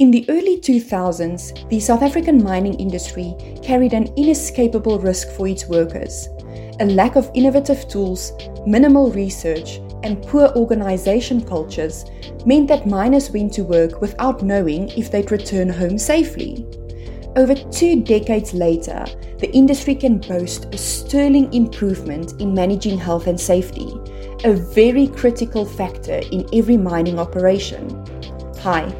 In the early 2000s, the South African mining industry carried an inescapable risk for its workers. A lack of innovative tools, minimal research, and poor organization cultures meant that miners went to work without knowing if they'd return home safely. Over two decades later, the industry can boast a sterling improvement in managing health and safety, a very critical factor in every mining operation. Hi,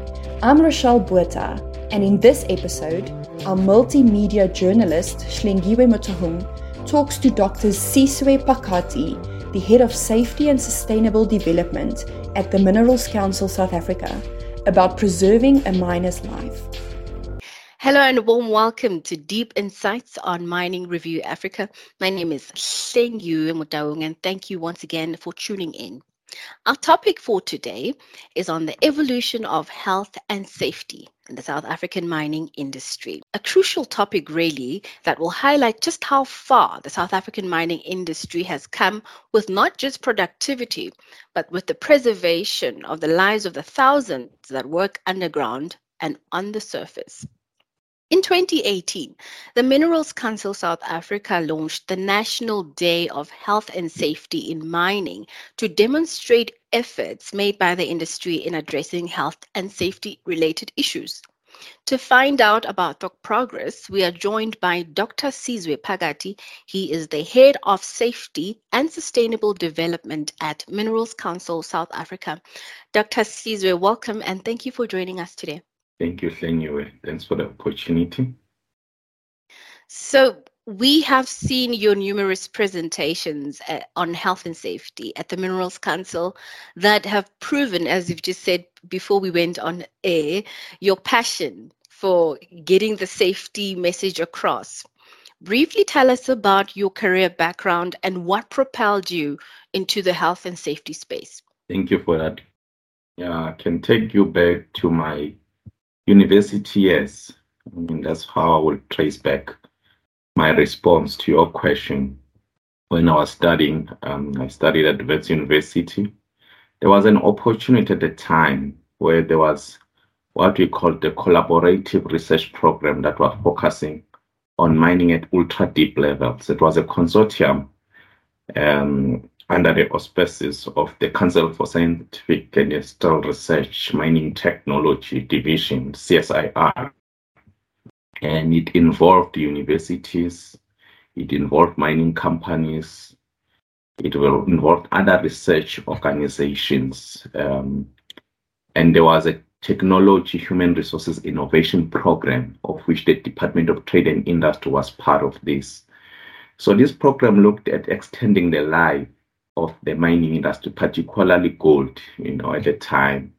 I'm Rochelle Botha, and in this episode, our multimedia journalist Hlengiwe Motaung talks to Dr. Sizwe Phakathi, the head of safety and sustainable development at the Minerals Council South Africa, about preserving a miner's life. Hello and a warm welcome to Deep Insights on Mining Review Africa. My name is Hlengiwe Motaung, and thank you once again for tuning in. Our topic for today is on the evolution of health and safety in the South African mining industry. A crucial topic, really, that will highlight just how far the South African mining industry has come with not just productivity, but with the preservation of the lives of the thousands that work underground and on the surface. In 2018, the Minerals Council South Africa launched the National Day of Health and Safety in Mining to demonstrate efforts made by the industry in addressing health and safety related issues. To find out about the progress, we are joined by Dr. Sizwe Phakathi. He is the head of safety and sustainable development at Minerals Council South Africa. Dr. Siswe, welcome and thank you for joining us today. Thank you, Hlengiwe. Thanks for the opportunity. So, we have seen your numerous presentations uh, on health and safety at the Minerals Council that have proven, as you've just said before we went on air, your passion for getting the safety message across. Briefly tell us about your career background and what propelled you into the health and safety space. Thank you for that. Yeah, I can take you back to my University, yes. I mean, that's how I will trace back my response to your question. When I was studying, um, I studied at Wits University. There was an opportunity at the time where there was what we call the collaborative research program that was focusing on mining at ultra deep levels. It was a consortium um, under the auspices of the Council for Scientific and Industrial Research Mining Technology Division, CSIR. And it involved universities, it involved mining companies, it will involve other research organizations. Um, and there was a technology human resources innovation program of which the Department of Trade and Industry was part of this. So this program looked at extending the life of the mining industry, particularly gold, you know, at the time.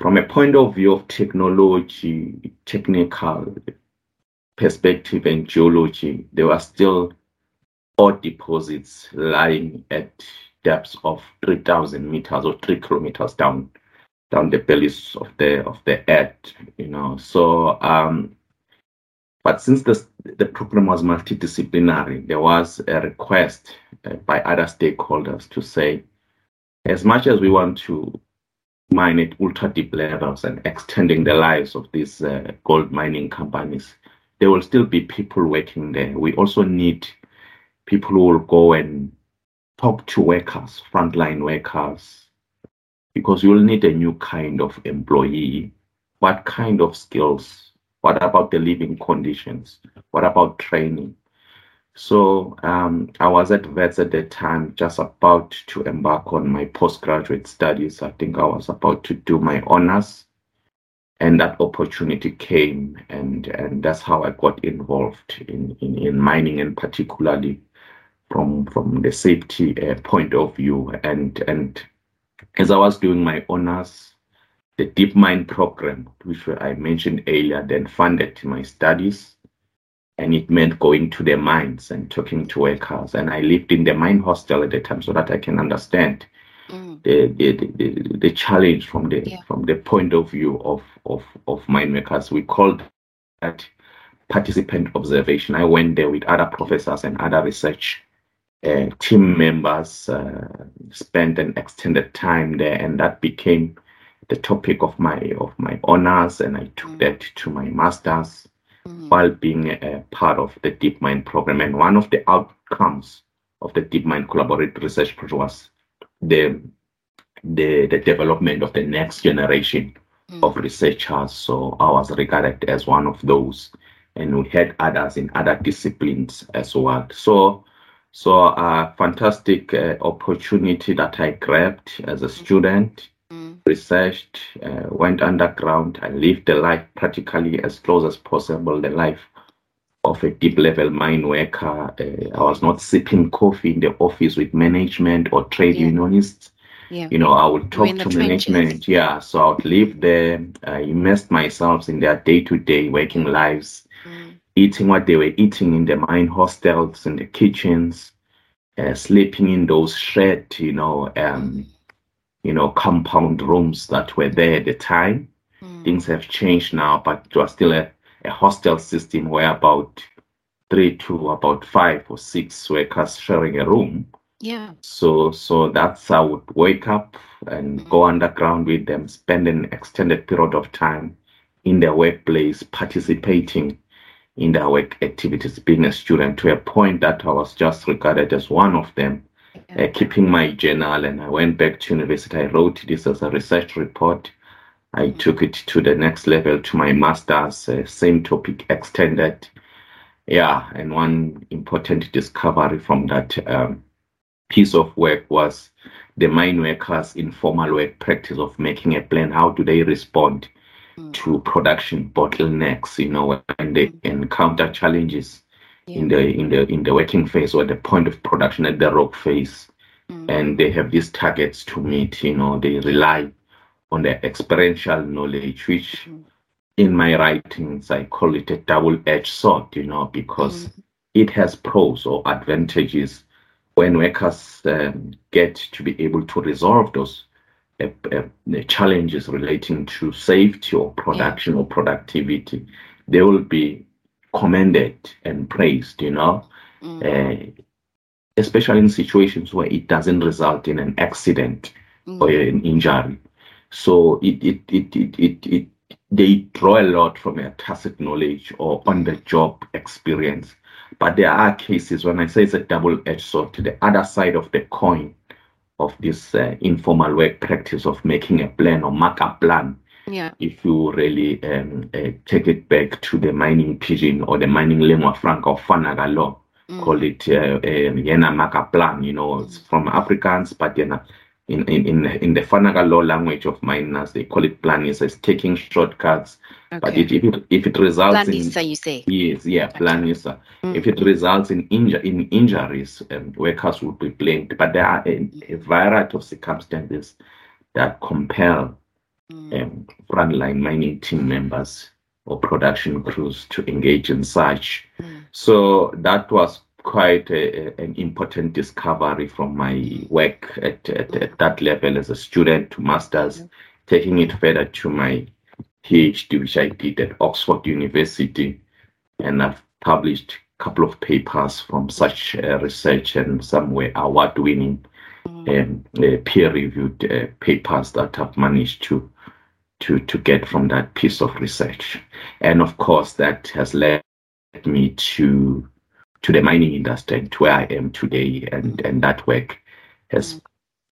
From a point of view of technology, technical perspective, and geology, there were still ore deposits lying at depths of 3,000 meters or three kilometers down down the bellies of the of the earth, you know. So um, but since the, the program was multidisciplinary, there was a request uh, by other stakeholders to say, as much as we want to mine at ultra deep levels and extending the lives of these uh, gold mining companies, there will still be people working there. We also need people who will go and talk to workers, frontline workers, because you will need a new kind of employee. What kind of skills what about the living conditions? What about training? So um, I was at Wits at the time, just about to embark on my postgraduate studies. I think I was about to do my honors, and that opportunity came, and and that's how I got involved in in, in mining, and particularly from from the safety uh, point of view. And and as I was doing my honors, the Deep Mine program, which I mentioned earlier, then funded my studies. And it meant going to the mines and talking to workers. And I lived in the mine hostel at the time so that I can understand mm. the, the, the, the, challenge from the yeah. from the point of view of, of, of mine workers. We called that participant observation. I went there with other professors and other research uh, team members, uh, spent an extended time there, and that became the topic of my of my honors, and I took mm. that to my masters mm. while being a, part of the Deep Mine program. And one of the outcomes of the Deep Mine collaborative research project was the the, the development of the next generation mm. of researchers. So I was regarded as one of those, and we had others in other disciplines as well. So so a fantastic uh, opportunity that I grabbed as a mm. student researched, uh, went underground, and lived the life practically as close as possible, the life of a deep level mine worker. Uh, I was not sipping coffee in the office with management or trade yeah. unionists. Yeah. You know, I would talk to management. Yeah. So I would live there, I immersed myself in their day to day working lives, mm. eating what they were eating in the mine hostels, in the kitchens, uh, sleeping in those sheds, you know, um, you know, compound rooms that were there at the time. Mm. Things have changed now, but it was still a, a hostel system where about three to about five or six workers sharing a room. Yeah. So so that's I would wake up and mm. go underground with them, spend an extended period of time in their workplace, participating in their work activities, being a student to a point that I was just regarded as one of them uh, keeping my journal and I went back to university. I wrote this as a research report. I mm-hmm. took it to the next level to my master's, uh, same topic extended. Yeah, and one important discovery from that um, piece of work was the mine workers' informal work practice of making a plan. How do they respond mm. to production bottlenecks? You know, when they mm. encounter challenges yeah. in the in the in the working phase or the point of production at the rock phase mm. and they have these targets to meet you know they rely on their experiential knowledge which mm. in my writings i call it a double-edged sword you know because mm. it has pros or advantages when workers um, get to be able to resolve those uh, uh, challenges relating to safety or production yeah. or productivity they will be commended and praised, you know, mm. uh, especially in situations where it doesn't result in an accident mm. or an injury. So it, it, it, it, it, it, they draw a lot from their tacit knowledge or on the job experience. But there are cases when I say it's a double edged sword, to the other side of the coin of this uh, informal work practice of making a plan or mark a plan yeah. If you really um, uh, take it back to the mining pidgin or the mining lingua franca of Fanagalo, mm. call it uh, um, Yena Maka plan, you know, it's from Afrikaans, but yena, in, in, in, in the Fanagalo language of miners, they call it plan is taking shortcuts. Okay. But it, if it if it results Planisa, in you say yes, yeah, planisa. Mm. If it results in inju- in injuries, um, workers would be blamed. But there are a, a variety of circumstances that compel mm. Um, frontline mining team members or production crews to engage in such. Mm. So that was quite a, a, an important discovery from my work at, at, at, that level as a student to masters, mm. taking it further to my PhD, which I did at Oxford University. And I've published a couple of papers from such uh, research and some were award winning mm. um, uh, peer reviewed uh, papers that I've managed to to, to get from that piece of research. And of course, that has led me to to the mining industry and to where I am today. And, and that work has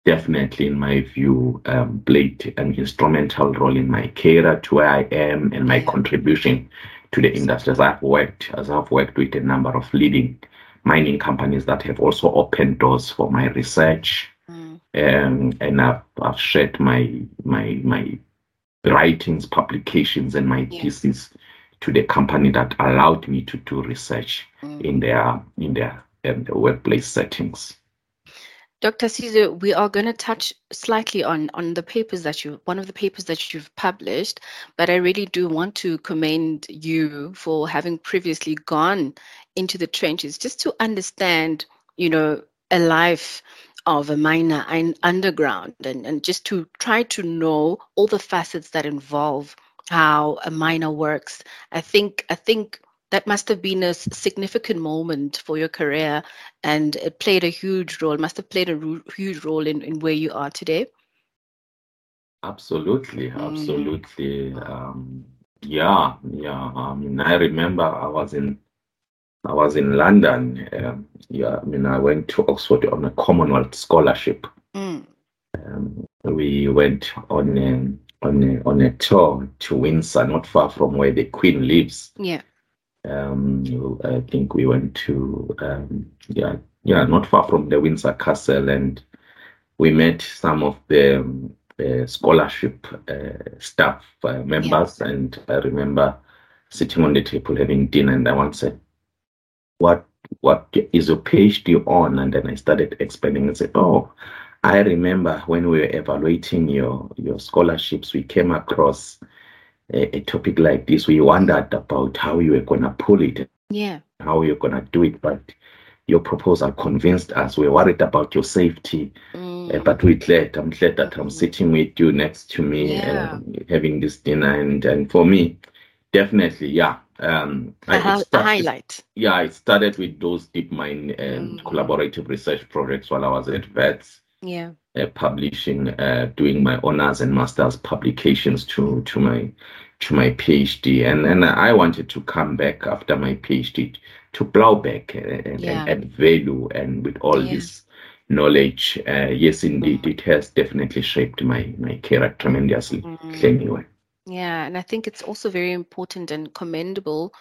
definitely, in my view, um, played an instrumental role in my career to where I am and my contribution to the industry. As I've worked, as I've worked with a number of leading mining companies that have also opened doors for my research. Mm. Um, and I've, I've shared my my my writings, publications, and my yeah. thesis to the company that allowed me to do research mm. in their in their, in workplace settings. Dr. Sizwe, we are going to touch slightly on on the papers that you one of the papers that you've published, but I really do want to commend you for having previously gone into the trenches just to understand, you know, a life of a miner and underground and, and just to try to know all the facets that involve how a miner works. I think I think that must have been a significant moment for your career and it played a huge role, must have played a huge role in, in where you are today. Absolutely, absolutely. Mm. Um, yeah, yeah. I mean, I remember I was in I was in London. Um, yeah, I mean, I went to Oxford on a Commonwealth scholarship. Mm. Um, we went on a, on a, on a tour to Windsor, not far from where the Queen lives. Yeah. Um, I think we went to um, yeah, yeah, not far from the Windsor Castle, and we met some of the um, uh, scholarship uh, staff uh, members. Yeah. And I remember sitting on the table having dinner, and I once said, what what is your PhD on? And then I started expanding and said, Oh, I remember when we were evaluating your your scholarships, we came across a, a topic like this. We wondered about how you were gonna pull it. Yeah. How you're gonna do it, but your proposal convinced us. We are worried about your safety, mm. uh, but we're glad. I'm glad that I'm mm. sitting with you next to me, yeah. uh, having this dinner, and and for me, definitely, yeah, um, a, started, highlight. Yeah, I started with those Deep Mine and mm. collaborative research projects while I was at Wits. Yeah. Uh, publishing, uh, doing my honors and masters publications to to my to my PhD, and and I wanted to come back after my PhD to plow back and, yeah. and add value, and with all yeah. this knowledge, uh, yes, indeed, mm. it has definitely shaped my my career tremendously. Mm. Anyway. Yeah, and I think it's also very important and commendable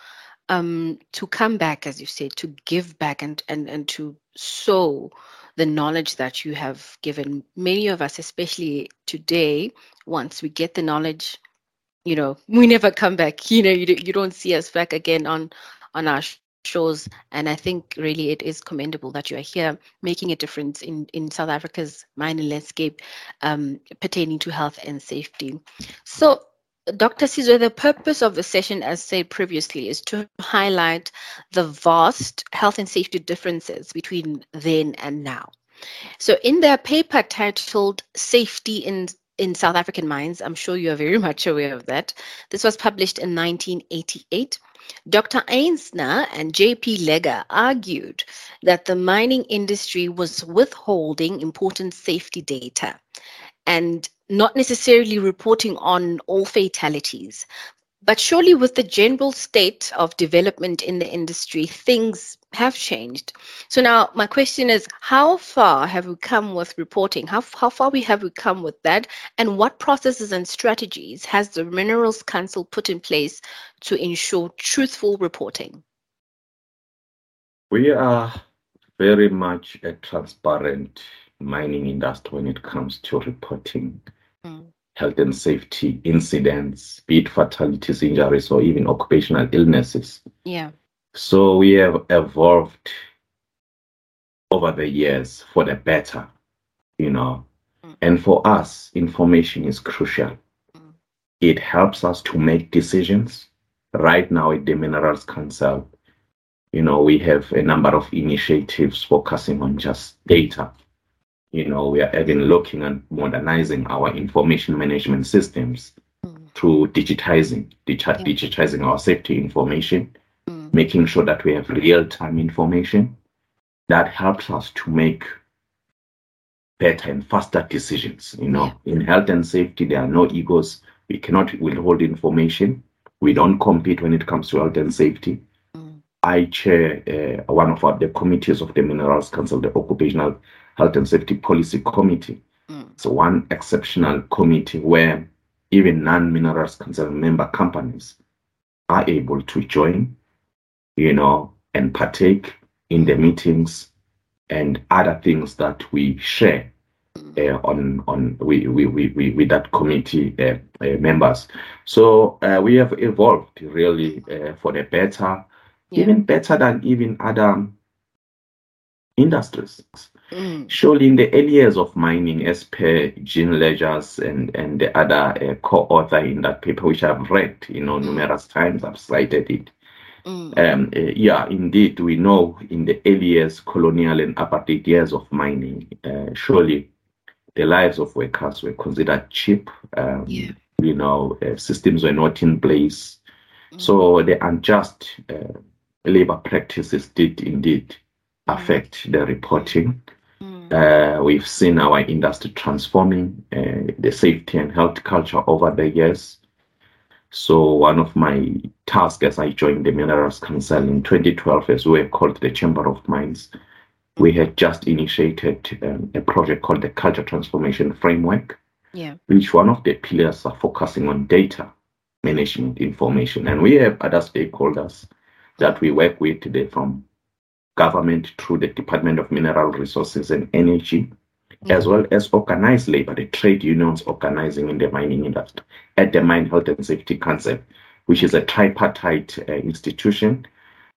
um, to come back, as you said, to give back and, and, and to sow the knowledge that you have given. Many of us, especially today, once we get the knowledge, you know, we never come back. You know, you, you don't see us back again on on our shows and i think really it is commendable that you are here making a difference in in south africa's mining landscape um, pertaining to health and safety so Dr. Sizwe, the purpose of the session, as said previously, is to highlight the vast health and safety differences between then and now. So, in their paper titled Safety in in South African Mines, I'm sure you are very much aware of that. This was published in 1988. Dr. Eisner and J.P. Leger argued that the mining industry was withholding important safety data and not necessarily reporting on all fatalities. But surely, with the general state of development in the industry, things have changed. So now, my question is: How far have we come with reporting? How how far we have we come with that? And what processes and strategies has the Minerals Council put in place to ensure truthful reporting? We are very much a transparent mining industry when it comes to reporting mm. health and safety incidents, be it fatalities, injuries, or even occupational illnesses. Yeah. So we have evolved over the years for the better, you know. Mm. And for us, information is crucial. Mm. It helps us to make decisions. Right now at the Minerals Council, you know, we have a number of initiatives focusing on just data you know, we are even looking at modernizing our information management systems mm. through digitizing, digi- yeah. digitizing our safety information, mm. making sure that we have real-time information that helps us to make better and faster decisions. You know, yeah. in health and safety, there are no egos. We cannot withhold information. We don't compete when it comes to health and safety. Mm. I chair uh, one of our, the committees of the Minerals Council, the Occupational Health and Safety Policy Committee. Mm. It's one exceptional committee where even non-minerals concern member companies are able to join, you know, and partake in the meetings and other things that we share mm. uh, on on we, we, we, we, with that committee uh, uh, members. So uh, we have evolved really uh, for the better, yeah. even better than even other industries. Mm. Surely, in the early years of mining, as per Jean Leger's and, and the other uh, co author in that paper, which I've read, you know, mm. numerous times, I've cited it. Mm. Um, uh, yeah, indeed, we know in the early years, colonial and apartheid years of mining, uh, surely the lives of workers were considered cheap. Um, yeah. You know, uh, systems were not in place. Mm. So the unjust uh, labor practices did indeed affect the reporting. Uh, we've seen our industry transforming, uh, the safety and health culture over the years. So one of my tasks as I joined the Minerals Council in 2012, as we were called the Chamber of Mines, we had just initiated um, a project called the Culture Transformation Framework, Yeah. which one of the pillars are focusing on data management information. And we have other stakeholders that we work with today from government through the Department of Mineral Resources and Energy, as well as organized labor, the trade unions organizing in the mining industry at the Mine Health and Safety Council, which is a tripartite uh, institution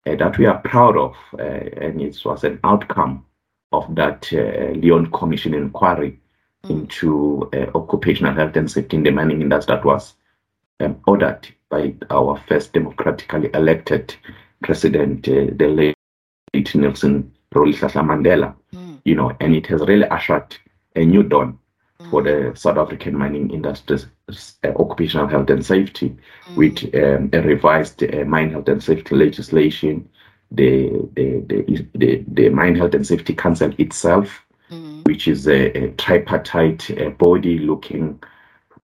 uh, that we are proud of. Uh, and it was an outcome of that uh, Leon Commission inquiry into uh, occupational health and safety in the mining industry that was um, ordered by our first democratically elected president, uh, the late Nelson Rolihlahla Mandela. Mm. You know, and it has really ushered a new dawn for the South African mining industry's uh, occupational health and safety with um, a revised uh, mine health and safety legislation, the, the, the, the, the Mine Health and Safety Council itself, Mm. which is a, a tripartite uh, body looking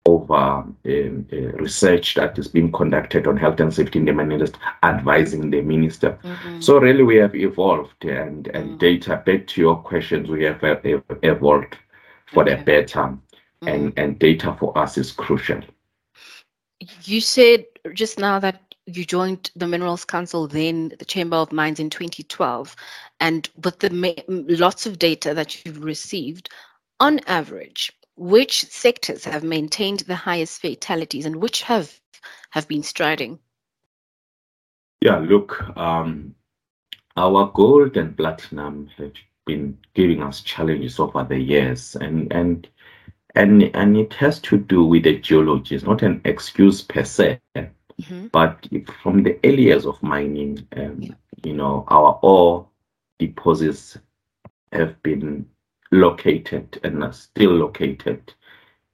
over um, uh, research that is being conducted on health and safety in the mining industry, advising the minister. Mhm. So really, we have evolved, and and Mm. data. Back to your questions, we have uh, evolved for the better, Mm. and and data for us is crucial. You said just now that you joined the Minerals Council, then the Chamber of Mines in 2012, and with the ma- lots of data that you've received, on average, which sectors have maintained the highest fatalities and which have have been striding? Yeah, look, um, our gold and platinum have been giving us challenges over the years, and and and and it has to do with the geology. It's not an excuse per se, Mhm. but from the early years of mining, um, Yeah. you know, our ore deposits have been located and are still located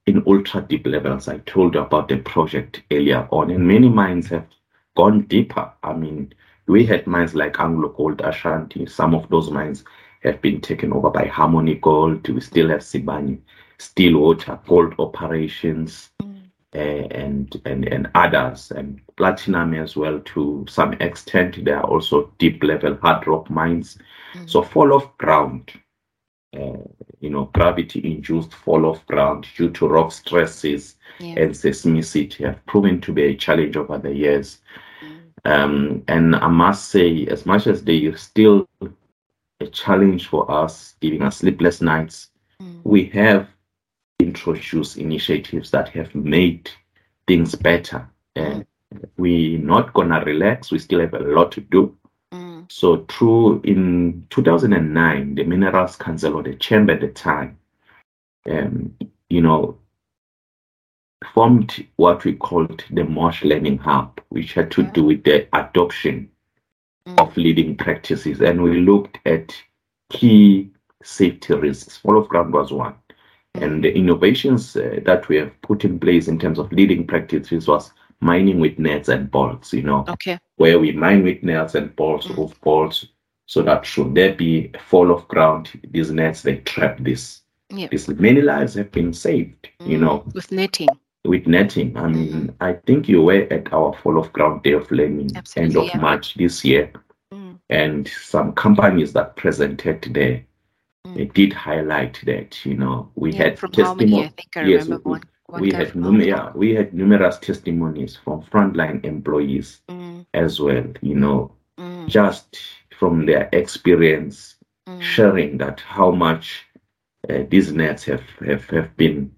in ultra deep levels. I told you about the project earlier on, and many mines have gone deeper. I mean, we had mines like AngloGold, Ashanti. Some of those mines have been taken over by Harmony Gold. We still have Sibanye, Stillwater, gold operations, Mm. uh, and and and others, and platinum as well to some extent. There are also deep level hard rock mines. Mm. So fall of ground, you know, gravity induced fall of ground due to rock stresses Yeah. and seismicity have proven to be a challenge over the years. Mm. Um, and I must say, as much as they are still a challenge for us, giving us sleepless nights, Mm. we have introduced initiatives that have made things better. And we're not gonna relax. We still have a lot to do. Mm. So through in 2009, the Minerals Council or the chamber at the time, um, you know, formed what we called the MOSH Learning Hub, which had to do with the adoption Mm. of leading practices. And we looked at key safety risks. Fall of ground was one. And the innovations uh, that we have put in place in terms of leading practices was mining with nets and bolts, you know, Okay. where we mine with nets and bolts, Mm. roof bolts, so that should there be a fall of ground, these nets, they trap this. Yeah. this many lives have been saved, you Mm. know, With netting. with netting. I mean, I think you were at our fall of ground day of learning end of yeah. March this year, Mm. and some companies that presented there, Mm. they did highlight that, you know, we Yeah, had from Harmony, I testimony. think I yes, remember we- one. We had yeah, we had numerous testimonies from frontline employees Mm. as well, you know, Mm. just from their experience Mm. sharing that how much uh, these nets have, have have been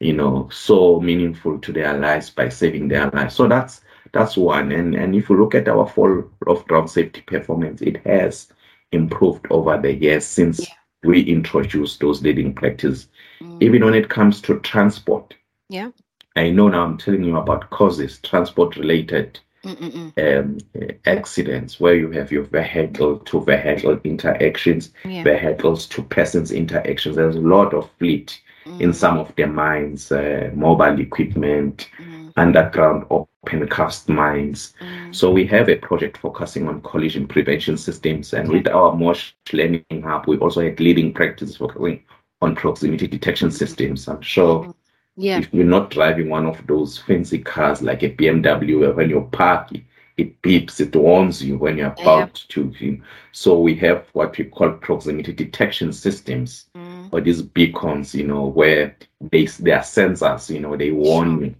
you know so meaningful to their lives by saving their lives so that's that's one and and if you look at our fall of ground safety performance it has improved over the years since Yeah. we introduced those leading practices Mm. even when it comes to transport Yeah. i know now i'm telling you about causes transport related um, uh, accidents where you have your vehicle to vehicle interactions, Yeah. vehicles to persons interactions. There's a lot of fleet in Mm. some of the mines, uh, mobile equipment, Mm. underground open cast mines. Mm. So we have a project focusing on collision prevention systems, and with our MOSH Learning Hub, we also had leading practices focusing on proximity detection systems. I'm sure mm-hmm. Yeah. if you're not driving one of those fancy cars like a BMW, when you park, it beeps, it warns you when you're about yeah. to. So we have what we call proximity detection systems, mm. or these beacons, you know, where they they are sensors, you know, they warn sure. you,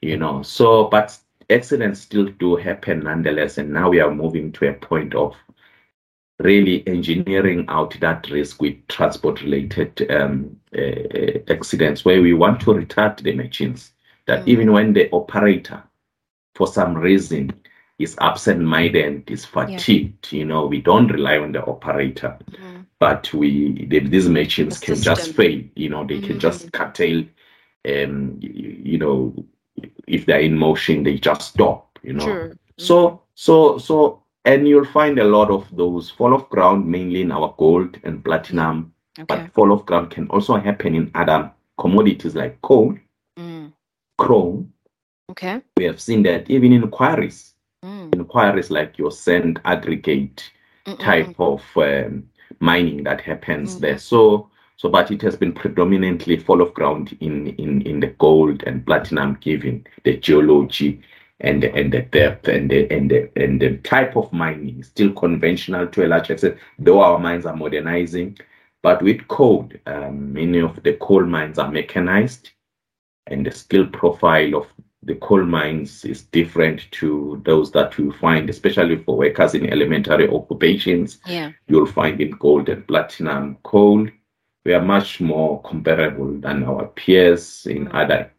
you know. So, but accidents still do happen nonetheless, and now we are moving to a point of really engineering out that risk with transport related um, uh, accidents where we want to retard the machines that mm. even when the operator for some reason is absent-minded, is fatigued. Yeah. You know, we don't rely on the operator, mm-hmm. but we the, these machines the can just fail. You know, they mm-hmm. can just curtail. Um, you, know, if they're in motion, they just stop. You know, sure. so so so, and you'll find a lot of those fall of ground mainly in our gold and platinum, okay. but fall of ground can also happen in other commodities like coal, mm. chrome. Okay. We have seen that even in quarries mm. inquiries like your sand aggregate Mm-mm. type of um, mining that happens mm-hmm. there. So, so, but it has been predominantly fall of ground in, in, in the gold and platinum, given the geology and the, and the depth and the, and the and the type of mining is still conventional to a large extent. Though our mines are modernizing, but with coal, um, many of the coal mines are mechanized, and the skill profile of the coal mines is different to those that you find, especially for workers in elementary occupations. Yeah. You'll find in gold and platinum coal. We are much more comparable than our peers in other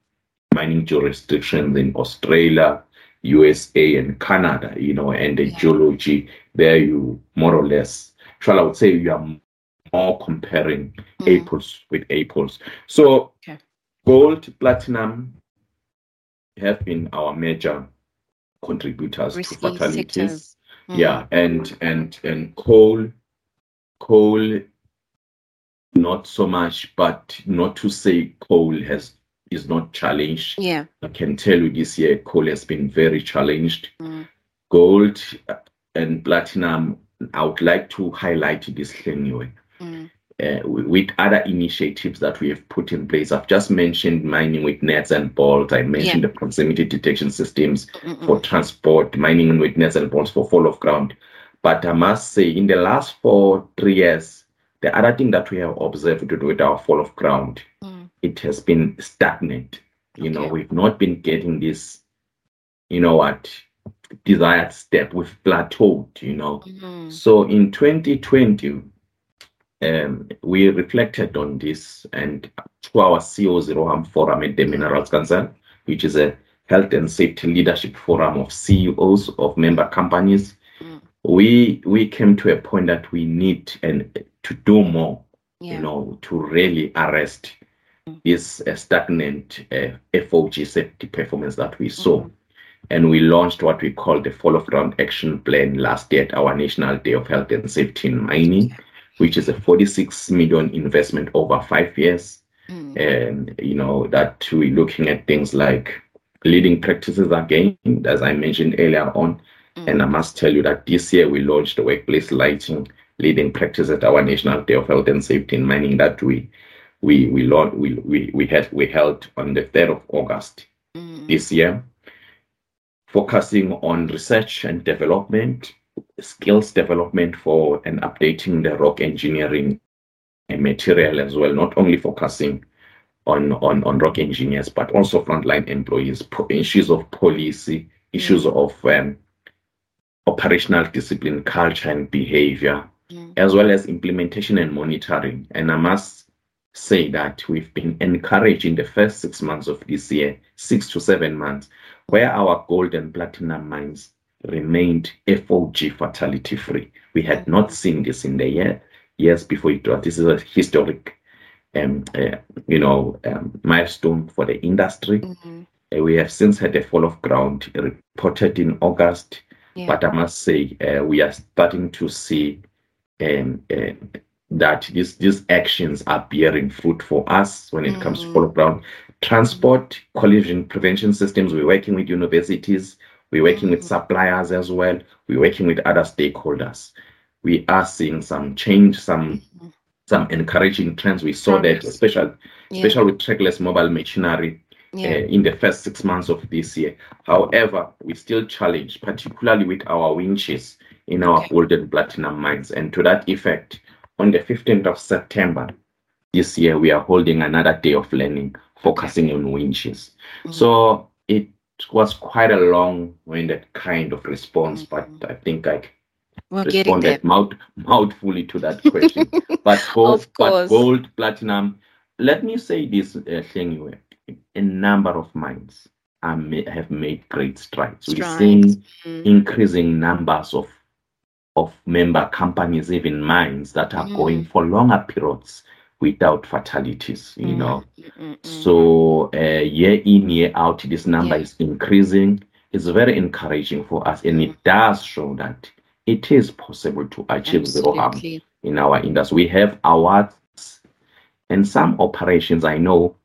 mining jurisdictions in Australia, USA, and Canada, you know, and the yeah. geology there you more or less, well, I would say you are more comparing mm. apples with apples. So okay. gold, platinum, have been our major contributors Risky to fatalities. Mm. Yeah, and and and coal, coal, not so much, but not to say coal has is not challenged. Yeah, I can tell you this year coal has been very challenged. Mm. Gold and platinum. I would like to highlight this anyway. Mm uh, with other initiatives that we have put in place. I've just mentioned mining with nets and bolts. I mentioned yeah. the proximity detection systems Mm-mm. for transport, mining with nets and bolts for fall of ground. But I must say, in the last four, three years, the other thing that we have observed to do with our fall of ground, mm. It has been stagnant. You okay. know, we've not been getting this, you know what, desired step. We've plateaued, you know. Mm-hmm. So in 2020, um, we reflected on this and to our CEO Zero Harm Forum at the Minerals Council, which is a health and safety leadership forum of CEOs of member companies. Mm. We we came to a point that we need and to do more, yeah. you know, to really arrest. This uh, stagnant uh, FOG safety performance that we saw. Mm. And we launched what we call the Fall of Ground Action Plan last year at our National Day of Health and Safety in Mining. Which is a 46 million investment over five years. Mm. And, you know, that we're looking at things like leading practices again, as I mentioned earlier on. Mm. And I must tell you that this year we launched the workplace lighting leading practice at our National Day of Health and Safety in Mining that we we we launched, we, we we had we held on the 3rd of August mm. this year, focusing on research and development skills development for and updating the rock engineering and material as well, not only focusing on, on, on rock engineers, but also frontline employees, issues of policy, issues mm. of um, operational discipline, culture, and behavior, mm. as well as implementation and monitoring. And I must say that we've been encouraged in the first six months of this year, six to seven months, where our gold and platinum mines remained FOG fatality free. We had not seen this in the year years before it was. This is a historic, um, uh, you know, um, milestone for the industry. Mm-hmm. Uh, we have since had a fall of ground reported in August, yeah. but I must say uh, we are starting to see um, uh, that these these actions are bearing fruit for us when it mm-hmm. comes to fall of ground transport collision prevention systems. We're working with universities We're working with mm. suppliers as well. We're working with other stakeholders. We are seeing some change, some mm-hmm. some encouraging trends. We saw that, especially yeah. especially with trackless mobile machinery. Yeah. Uh, in the first six months of this year. However, we still challenge, particularly with our winches in our okay. gold and platinum mines. And to that effect, on the 15th of September this year, we are holding another day of learning, focusing on winches. Mm-hmm. So it was quite a long-winded kind of response, mm-hmm. but I think I we're responded mouth mouthfully to that question. but gold, but gold, platinum. Let me say this uh, thing: a number of mines have made great strides. strides. We're seeing mm-hmm. increasing numbers of of member companies, even mines, that are mm. going for longer periods without fatalities, you mm. know. Mm-mm. So uh, year in, year out, this number yeah. is increasing. It's very encouraging for us, and it does show that it is possible to achieve Absolutely. zero harm in our industry. We have awards and some operations I know,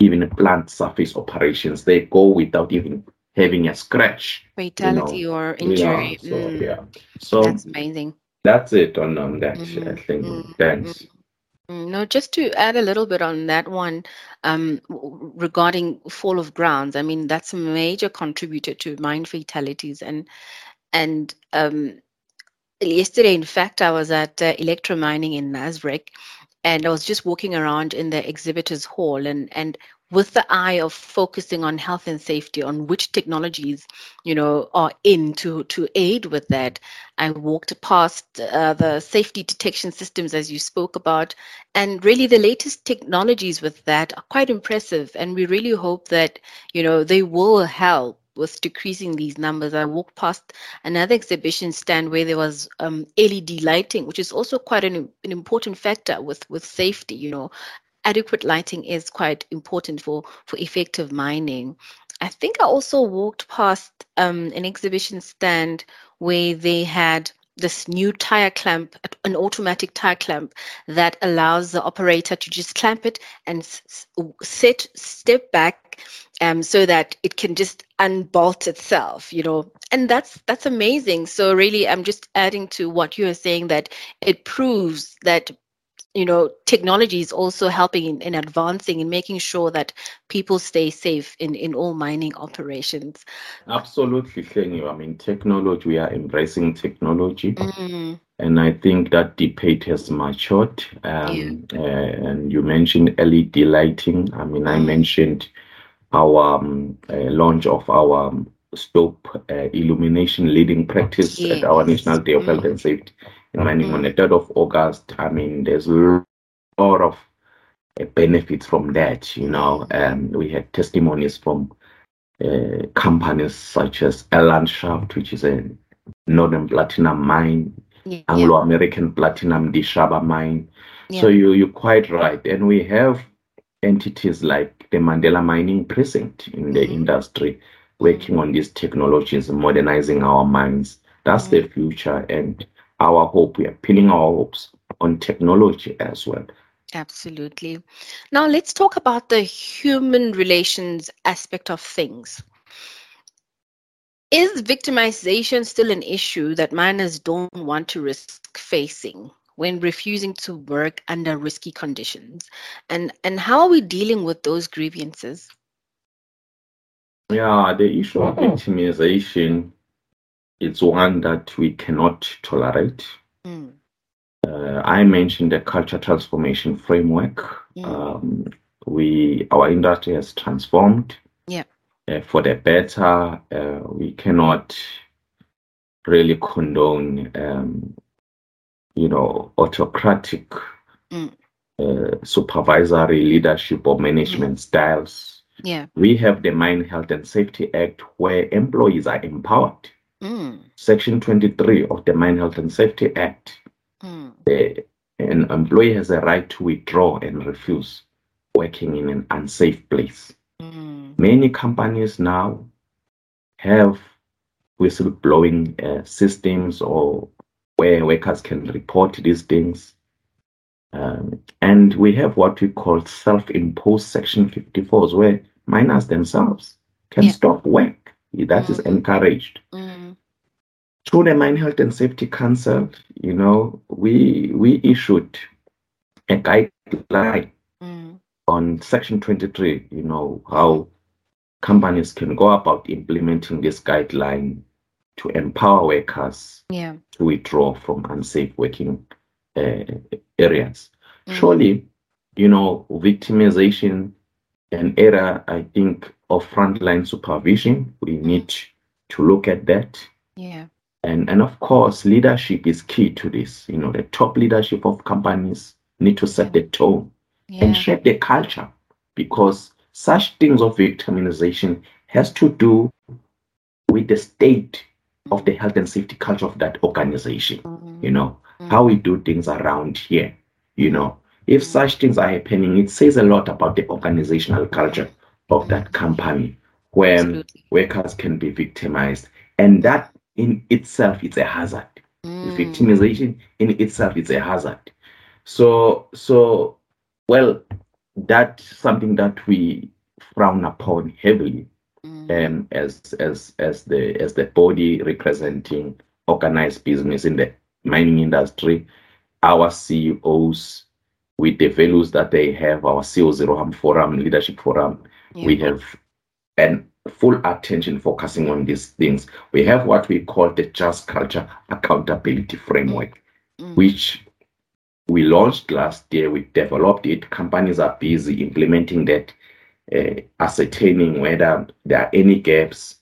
even plant surface operations, they go without even having a scratch, fatality you know, or injury. Yeah, so, mm. yeah. so that's amazing. That's it on, on that. Mm-hmm. I think. Mm-hmm. Thanks. Mm-hmm. Mm, no, just to add a little bit on that one um, regarding fall of grounds. I mean, that's a major contributor to mine fatalities, and and um, yesterday, in fact, I was at uh, Electra Mining in Nasrec, and I was just walking around in the exhibitors hall, and and with the eye of focusing on health and safety on which technologies you know are in to to aid with that i walked past uh, the safety detection systems as you spoke about and really the latest technologies with that are quite impressive and we really hope that you know they will help with decreasing these numbers. I walked past another exhibition stand where there was um, LED lighting, which is also quite an, an important factor with, with safety. You know, adequate lighting is quite important for, for effective mining. I think I also walked past um, an exhibition stand where they had this new tire clamp, an automatic tire clamp that allows the operator to just clamp it and set step back um, so that it can just unbolt itself, you know, and that's that's amazing. So really, I'm just adding to what you are saying that it proves that you know technology is also helping in, in advancing and making sure that people stay safe in in all mining operations absolutely Khenyo. i mean technology we are embracing technology mm. and i think that debate has matured um, yeah. uh, and you mentioned led lighting i mean mm. i mentioned our um, uh, launch of our um, stop uh, illumination leading practice yes. at our national day of mm. health and safety running on the 3rd of August. I mean, there's a lot of uh, benefits from that. You know, um, we had testimonies from uh, companies such as Elandschaft, which is a Northam Platinum mine, yeah. Anglo American Platinum Dishaba mine. Yeah. So you you're quite right, and we have entities like the Mandela Mining Precinct in the mm-hmm. industry working on these technologies, modernizing our mines. That's mm-hmm. the future, and our hope. We are pinning our hopes on technology as well. Absolutely. Now let's talk about the human relations aspect of things. Is victimization still an issue that miners don't want to risk facing when refusing to work under risky conditions? And and how are we dealing with those grievances? Yeah, the issue of oh. victimization it's one that we cannot tolerate. Mm. Uh, I mentioned the culture transformation framework. Mm. Um, we our industry has transformed. Yeah. Uh, for the better, uh, we cannot really condone, um, you know, autocratic mm. Uh, supervisory leadership or management mm. styles. Yeah. We have the Mine Health and Safety Act where employees are empowered Mm. Section 23 of the Mine Health and Safety Act. Mm. The, an employee has a right to withdraw and refuse working in an unsafe place. Mm. Many companies now have whistleblowing uh, systems or where workers can report these things. Um, and we have what we call self imposed Section 54s, where miners themselves can yeah. stop work That mm. is encouraged. Mm. Through the Mine Health and Safety Council, you know, we we issued a guideline mm. on Section 23, you know, how companies can go about implementing this guideline to empower workers yeah. to withdraw from unsafe working uh, areas. Mm. Surely, you know, victimization, an era, I think, of frontline supervision. We need to look at that. Yeah. And, and of course, leadership is key to this. You know, the top leadership of companies need to set the tone yeah. and shape the culture because such things of victimization has to do with the state of the health and safety culture of that organization. Mm-hmm. You know, mm-hmm. how we do things around here. You know, if mm-hmm. such things are happening, it says a lot about the organizational culture of that company where Absolutely. workers can be victimized. And that in itself it's a hazard. Mm. Victimization in itself it's a hazard. So, so, well, that's something that we frown upon heavily mm. um, as as as the as the body representing organized business in the mining industry. Our CEOs, with the values that they have, our CEO Zero Harm Forum, Leadership Forum, yeah. we have an full attention focusing on these things. We have what we call the Just Culture Accountability Framework, mm. which we launched last year. We developed it. Companies are busy implementing that uh, ascertaining whether there are any gaps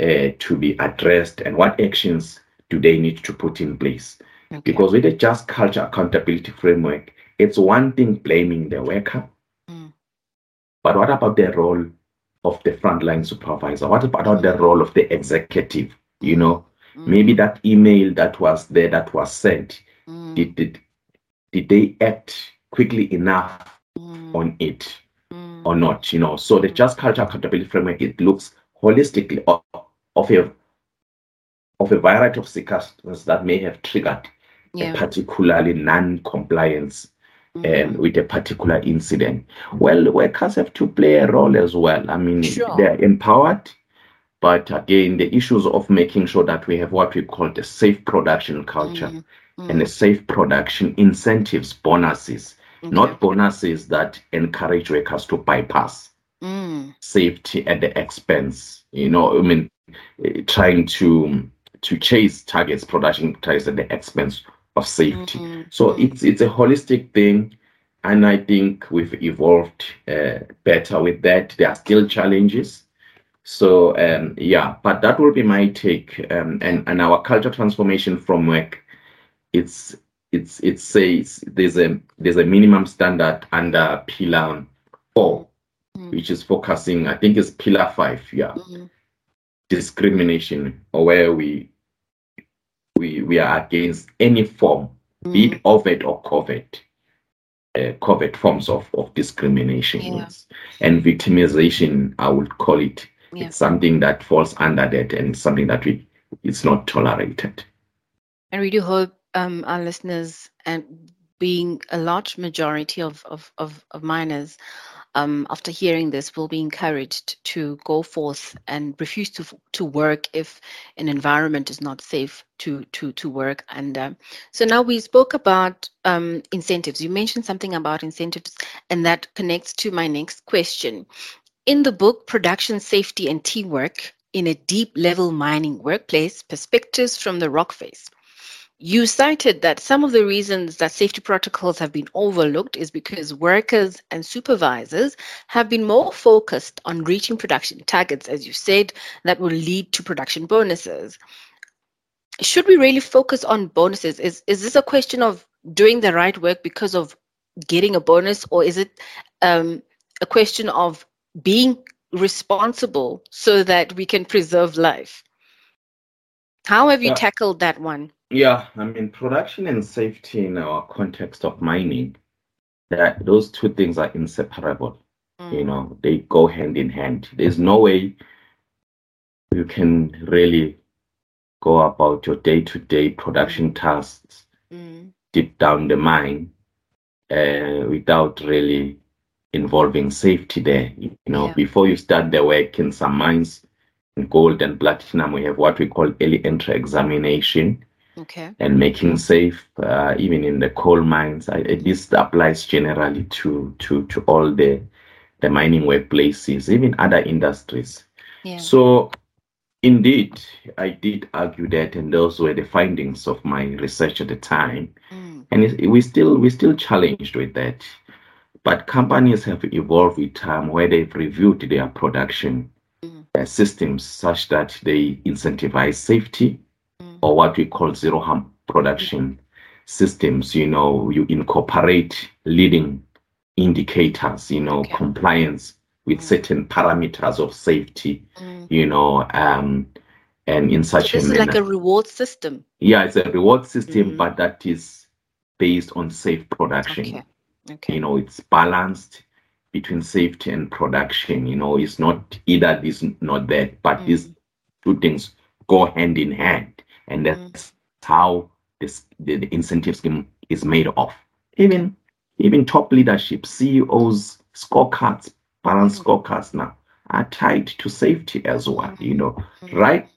uh, to be addressed and what actions do they need to put in place. Okay. Because with the just culture accountability framework, it's one thing blaming the worker, mm. but what about the role of the frontline supervisor? What about mm. the role of the executive? You know, mm. maybe that email that was there that was sent, mm. did, did did they act quickly enough mm. on it? or not, you know. So the just culture accountability framework it looks holistically of, of a of a variety of circumstances that may have triggered yeah. a particularly non-compliance. Um, with a particular incident. Well, workers have to play a role as well. I mean, sure. they're empowered, but again, the issues of making sure that we have what we call the safe production culture mm-hmm. and the safe production incentives, bonuses okay. not bonuses that encourage workers to bypass mm. safety at the expense. You know, I mean, eh, trying to to chase targets, production targets at the expense of safety. Mm-hmm. So it's it's a holistic thing, and I think we've evolved uh, better with that. There are still challenges. So um, yeah, but that will be my take. Um, and and our culture transformation framework, it's it's it says there's a there's a minimum standard under pillar 4 mm. which is focusing i think it's pillar five yeah mm. discrimination or where we we we are against any form mm. be it overt or covert uh, covert forms of, of discrimination yeah. and victimization i would call it yeah. it's something that falls under that and something that we it's not tolerated and we do hope um, our listeners and being a large majority of, of, of, of miners, um, after hearing this, will be encouraged to go forth and refuse to to work if an environment is not safe to to to work. And uh, so now we spoke about um, incentives. You mentioned something about incentives, and that connects to my next question. In the book, Production Safety and Teamwork in a Deep Level Mining Workplace: Perspectives from the Rock Face you cited that some of the reasons that safety protocols have been overlooked is because workers and supervisors have been more focused on reaching production targets, as you said, that will lead to production bonuses. Should we really focus on bonuses? Is, is this a question of doing the right work because of getting a bonus, or is it um, a question of being responsible so that we can preserve life? How have you tackled that one? Yeah, I mean, production and safety in our context of mining, that those two things are inseparable. Mm. You know, they go hand in hand. There's no way you can really go about your day-to-day production tasks mm. deep down the mine uh, without really involving safety there. You know, yeah. before you start the work in some mines, in gold and platinum, we have what we call early entry examination. Okay. And making safe, uh, even in the coal mines. I, this applies generally to to to all the the mining workplaces, even other industries. Yeah. So, indeed, I did argue that, and those were the findings of my research at the time. Mm. And it, we still we still challenged with that. But companies have evolved with time where they've reviewed their production Mm. uh, systems such that they incentivize safety. Or what we call zero harm production systems. You know, you incorporate leading indicators, you know, Okay. compliance with Mm. certain parameters of safety, Mm. you know, um, and in So such this a is manner. like a reward system. yeah, it's a reward system, Mm. but that is based on safe production Okay. Okay. you know it's balanced between safety and production you know it's not either this not that but Mm. these two things go hand in hand and Mm. that's how this the, the incentive scheme is made of even even top leadership ceos scorecards balance Mm. scorecards now are tied to safety as well you know Mm. right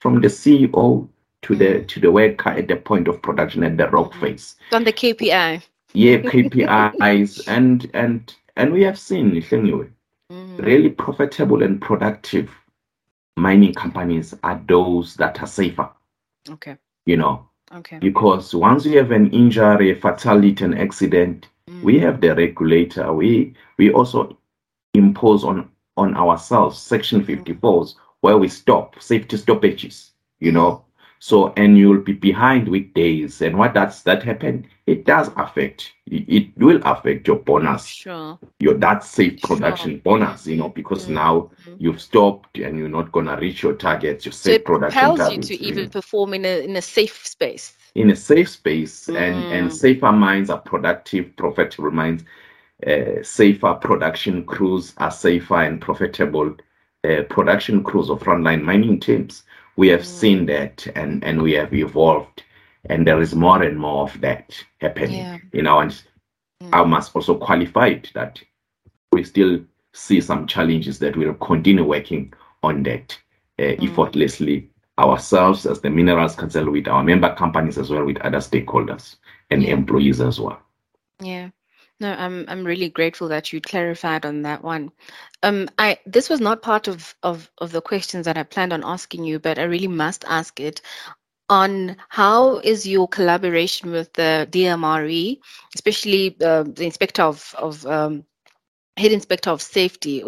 from the ceo to the to the worker at the point of production at the rock face on the KPI. yeah KPIs and and and we have seen anyway Mm. really profitable and productive mining companies are those that are safer Okay. you know Okay. because once you have an injury a fatality an accident Mm. we have the regulator we we also impose on on ourselves section 54s where we stop safety stoppages you know so and you'll be behind with days and what does that happen it does affect it, will affect your bonus Sure. your that safe Sure. production bonus you know because Mm. now Mm. you've stopped and you're not gonna reach your targets your So safe it production propels you targets to you even perform in a in a safe space. in a safe space and Mm. and safer mines are productive profitable mines uh, safer production crews are safer and profitable uh, production crews of frontline mining teams we have seen that and and we have evolved and there is more and more of that happening Yeah. you know and i Mm. must also qualify it that we still see some challenges that we'll continue working on that uh, Mm. effortlessly ourselves as the Minerals Council with our member companies as well with other stakeholders and Yeah. employees as well. Yeah. No, I'm I'm really grateful that you clarified on that one. Um, I this was not part of of of the questions that I planned on asking you, but I really must ask it on how is your collaboration with the DMRE, especially uh, the inspector of of um, head inspector of safety,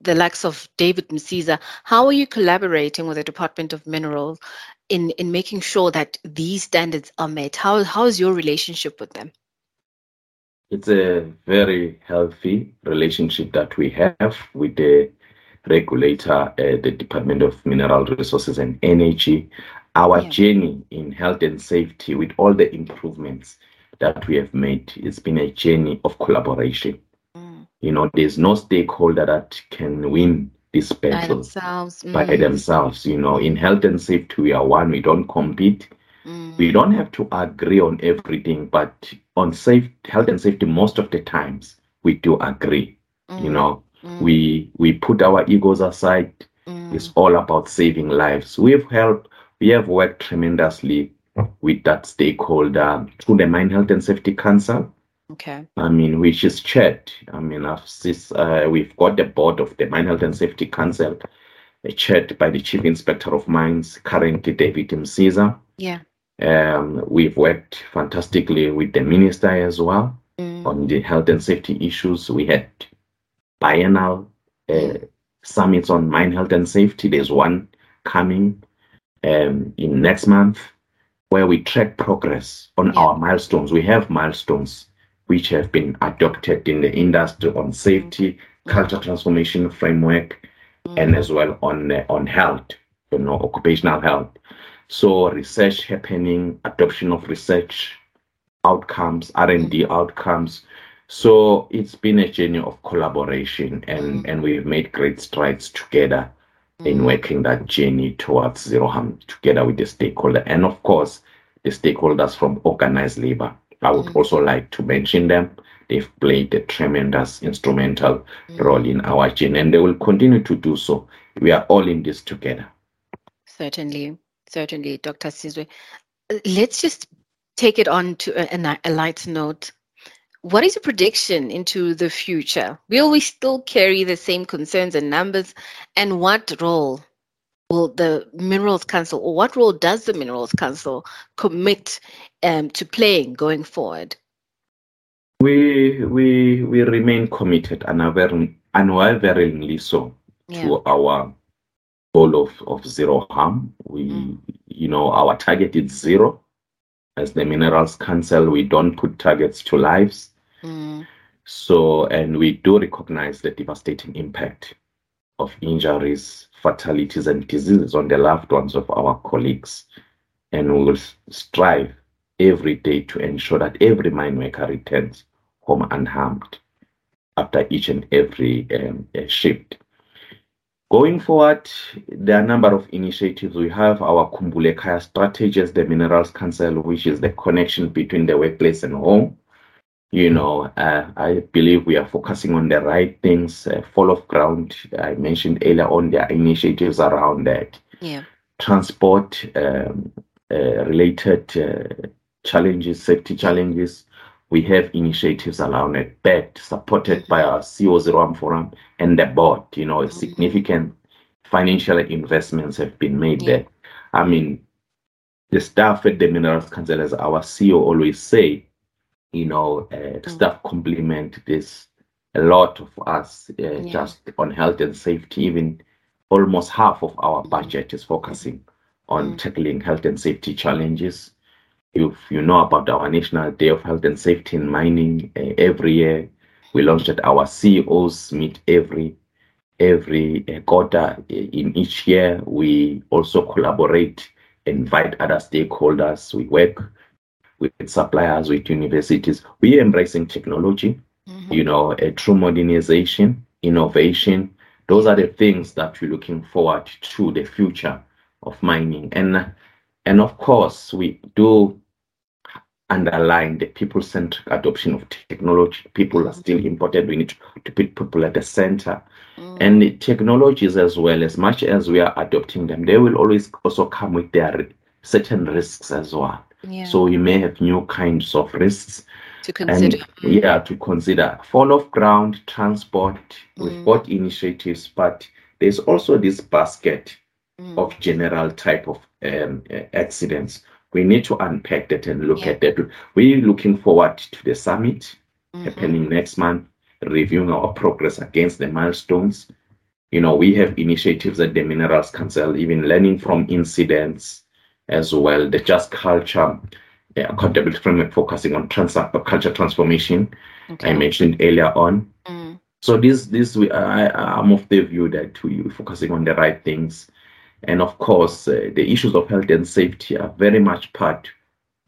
the likes of David Msiza. How are you collaborating with the Department of Minerals in in making sure that these standards are met? How how is your relationship with them? It's a very healthy relationship that we have with the regulator, uh, the Department of Mineral Resources and Energy. Our Yeah. journey in health and safety, with all the improvements that we have made, it's been a journey of collaboration. Mm. You know, there's no stakeholder that can win this By battle themselves. by Mm, themselves. You know, in health and safety, we are one. We don't compete. Mm, We don't have to agree on everything, but on safe health and safety, most of the times we do agree. You mm, know, mm, we we put our egos aside. mm, It's all about saving lives. We've helped. We have worked tremendously with that stakeholder through the Mine Health and Safety Council. okay. I mean, which is chaired. I mean, I've sis- uh, we've got the board of the Mine Health and Safety Council, uh, chaired by the Chief Inspector of Mines, currently David Msiza. Yeah. Um, we've worked fantastically with the minister as well Mm, on the health and safety issues. We had biennial uh, summits on mine health and safety. There's one coming um, in next month where we track progress on Yeah. our milestones. We have milestones which have been adopted in the industry on safety, culture transformation framework, mm, and as well on uh, on health, you know, occupational health. So research happening, adoption of research outcomes, R and D outcomes. So it's been a journey of collaboration, and Mm. and we've made great strides together in mm, working that journey towards zero harm together with the stakeholder, and of course the stakeholders from organized labor. I would Mm. also like to mention them. They've played a tremendous instrumental mm, role in our journey, and they will continue to do so we are all in this together. Certainly, certainly, Dr. Sizwe. Let's just take it on to a, a light note. What is your prediction into the future? Will we still carry the same concerns and numbers? And what role will the Minerals Council, or what role does the Minerals Council commit um, to playing going forward? We we we remain committed and unwaveringly so yeah. to our goal of, of zero harm. We mm. you know our target is zero. As the Minerals Council, we don't put targets to lives. Mm. So and we do recognize the devastating impact of injuries, fatalities, and diseases on the loved ones of our colleagues. And we will strive every day to ensure that every mine worker returns home unharmed after each and every um, shift. Going forward, there are a number of initiatives. We have our strategy as the Minerals Council, which is the connection between the workplace and home. You know, uh, I believe we are focusing on the right things. Uh, fall of ground, I mentioned earlier on, there are initiatives around that. Yeah. Transport um, uh, related uh, challenges, safety challenges. We have initiatives around it, backed, supported by our CO0 Forum and the board. You know, mm-hmm. significant financial investments have been made yeah. there. I mean, the staff at the Minerals Council, as our CEO always say, you know, uh, mm. staff complement this a lot of us uh, yeah. just on health and safety. Even almost half of our mm. budget is focusing on mm. tackling health and safety challenges. If you know about our National Day of Health and Safety in Mining, uh, every year we launched at our CEOs meet every every uh, quarter. In each year, we also collaborate, invite other stakeholders. We work with suppliers, with universities. We're embracing technology, mm-hmm. you know, a true modernization, innovation. Those are the things that we're looking forward to the future of mining. And and of course, we do underline the people-centric adoption of technology. People are still mm-hmm. important. We need to, to put people at the center. Mm. And the technologies as well, as much as we are adopting them, they will always also come with their certain risks as well. Yeah. So we may have new kinds of risks to consider. And, yeah, to consider. Fall of ground, transport, mm. with both initiatives, but there's also this basket mm. of general type of um, accidents we need to unpack that and look yeah. at that. We're looking forward to the summit mm-hmm. happening next month, reviewing our progress against the milestones. You know, we have initiatives at the Minerals Council, even learning from incidents as well. The Just Culture yeah, accountability framework focusing on trans- culture transformation. Okay. I mentioned earlier on. Mm. So this this we I, I'm of the view that we're focusing on the right things and of course, uh, the issues of health and safety are very much part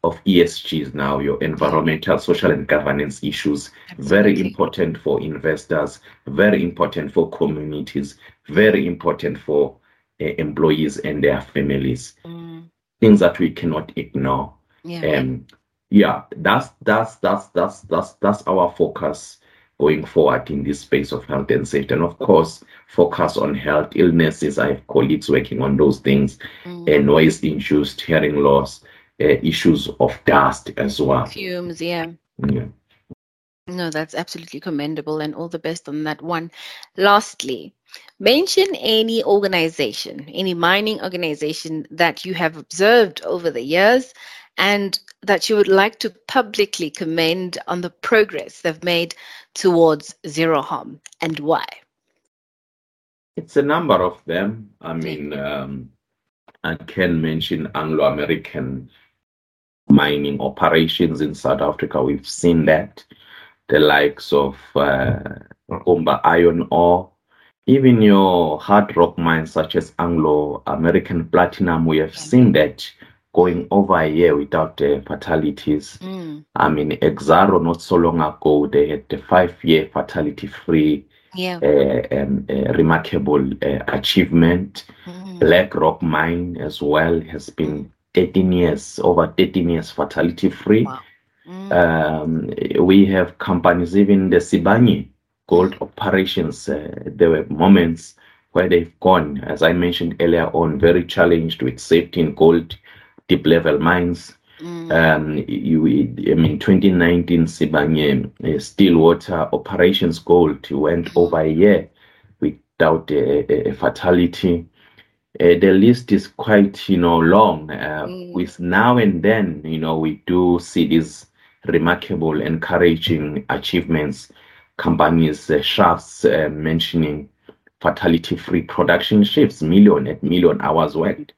of ESGs now, your environmental, social, and governance issues. Absolutely. Very important for investors, very important for communities, very important for uh, employees and their families. Mm. Things that we cannot ignore. Yeah. Um, yeah, that's that's that's that's that's that's our focus going forward in this space of health and safety. And of course, focus on health illnesses. I have colleagues working on those things, mm. and noise induced hearing loss, uh, issues of dust as well. Fumes, yeah. Yeah. No, that's absolutely commendable and all the best on that one. Lastly, mention any organization, any mining organization that you have observed over the years and that you would like to publicly commend on the progress they've made towards zero harm and why? It's a number of them. I mean, um, I can mention Anglo American mining operations in South Africa. We've seen that. The likes of uh, Kumba Iron Ore, even your hard rock mines such as Anglo American Platinum, we have seen that going over a year without uh, fatalities. Mm. I mean, Exxaro not so long ago, they had the five-year fatality-free yeah. uh, um, uh, remarkable uh, achievement. Mm. Black Rock Mine as well has been 13 years, over 13 years fatality-free. Wow. Mm. Um, we have companies, even the Sibanye gold operations, uh, there were moments where they've gone. As I mentioned earlier on, very challenged with safety in gold, deep level mines. Mm. Um, you, I mean, 2019, Sibanye, uh, Stillwater operations gold went mm. over a year without a, a fatality. Uh, the list is quite, you know, long. Uh, mm. With now and then, you know, we do see these remarkable, encouraging achievements. Companies, uh, shafts uh, mentioning fatality-free production shifts, million at million hours worked.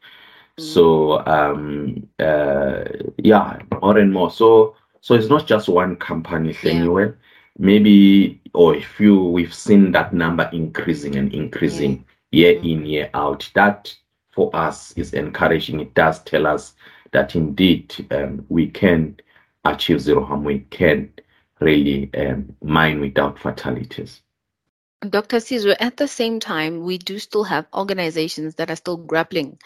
So um, uh, yeah, more and more. So so it's not just one company yeah. anyway. Maybe or a few we've seen that number increasing and increasing yeah. year in year out. That for us is encouraging. It does tell us that indeed um, we can achieve zero harm. We can really um, mine without fatalities. Dr. Sizwe, at the same time, we do still have organizations that are still grappling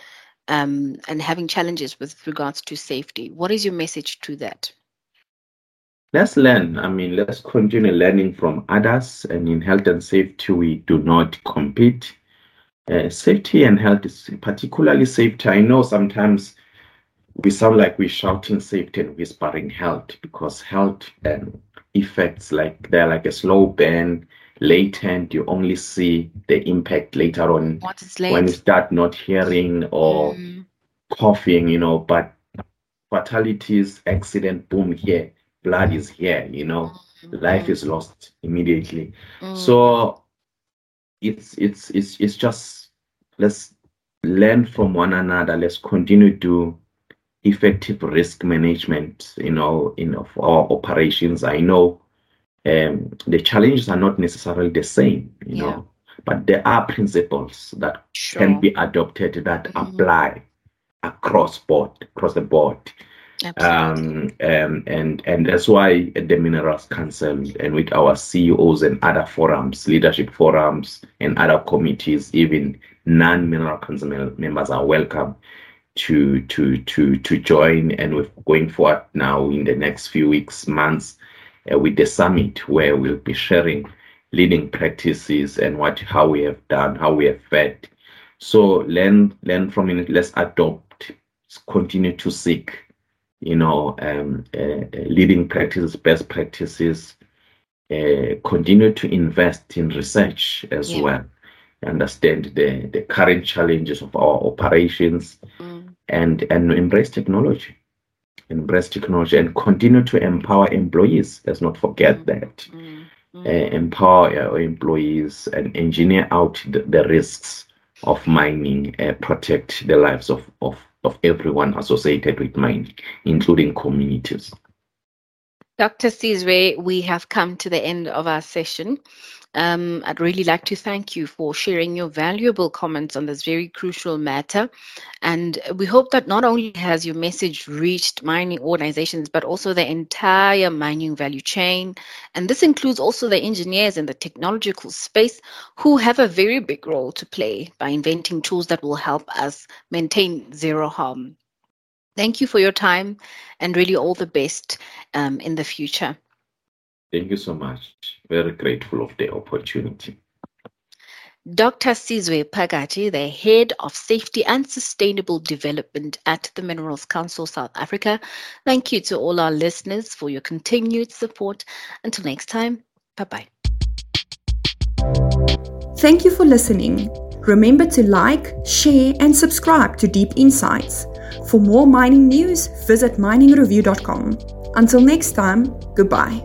um, and having challenges with regards to safety. What is your message to that? Let's learn. I mean, let's continue learning from others. And in health and safety, we do not compete. Uh, safety and health is particularly safety. I know sometimes we sound like we're shouting safety and whispering health because health and effects like they're like a slow burn latent you only see the impact later on when you start not hearing or mm. coughing you know but fatalities accident boom here blood is here you know mm. life is lost immediately mm. so it's it's it's it's just let's learn from one another let's continue to effective risk management you know in of our operations i know um, the challenges are not necessarily the same, you yeah. know, but there are principles that sure. can be adopted that mm-hmm. apply across board, across the board. Um, um, and and that's why the Minerals Council and with our CEOs and other forums, leadership forums and other committees, even non-Mineral Council members are welcome to to to to join. And we're going forward now in the next few weeks, months uh, with the summit where we'll be sharing leading practices and what how we have done, how we have fed. So learn learn from it. Let's adopt. Continue to seek, you know, um, uh, uh, leading practices, best practices. Uh, continue to invest in research as yeah. well. Understand the the current challenges of our operations, mm. and and embrace technology embrace technology and continue to empower employees. Let's not forget mm that. mm Uh, empower our employees and engineer out the, the risks of mining, uh, protect the lives of, of, of everyone associated with mining, including communities. Dr. Sizwe, we have come to the end of our session. Um, I'd really like to thank you for sharing your valuable comments on this very crucial matter. And we hope that not only has your message reached mining organizations, but also the entire mining value chain. And this includes also the engineers in the technological space who have a very big role to play by inventing tools that will help us maintain zero harm. Thank you for your time and really all the best um, in the future. Thank you so much. Very grateful of the opportunity. Dr. Sizwe Phakathi, the Head of Safety and Sustainable Development at the Minerals Council South Africa. Thank you to all our listeners for your continued support. Until next time, bye bye. Thank you for listening. Remember to like, share, and subscribe to Deep Insights. For more mining news, visit miningreview.com. Until next time, goodbye.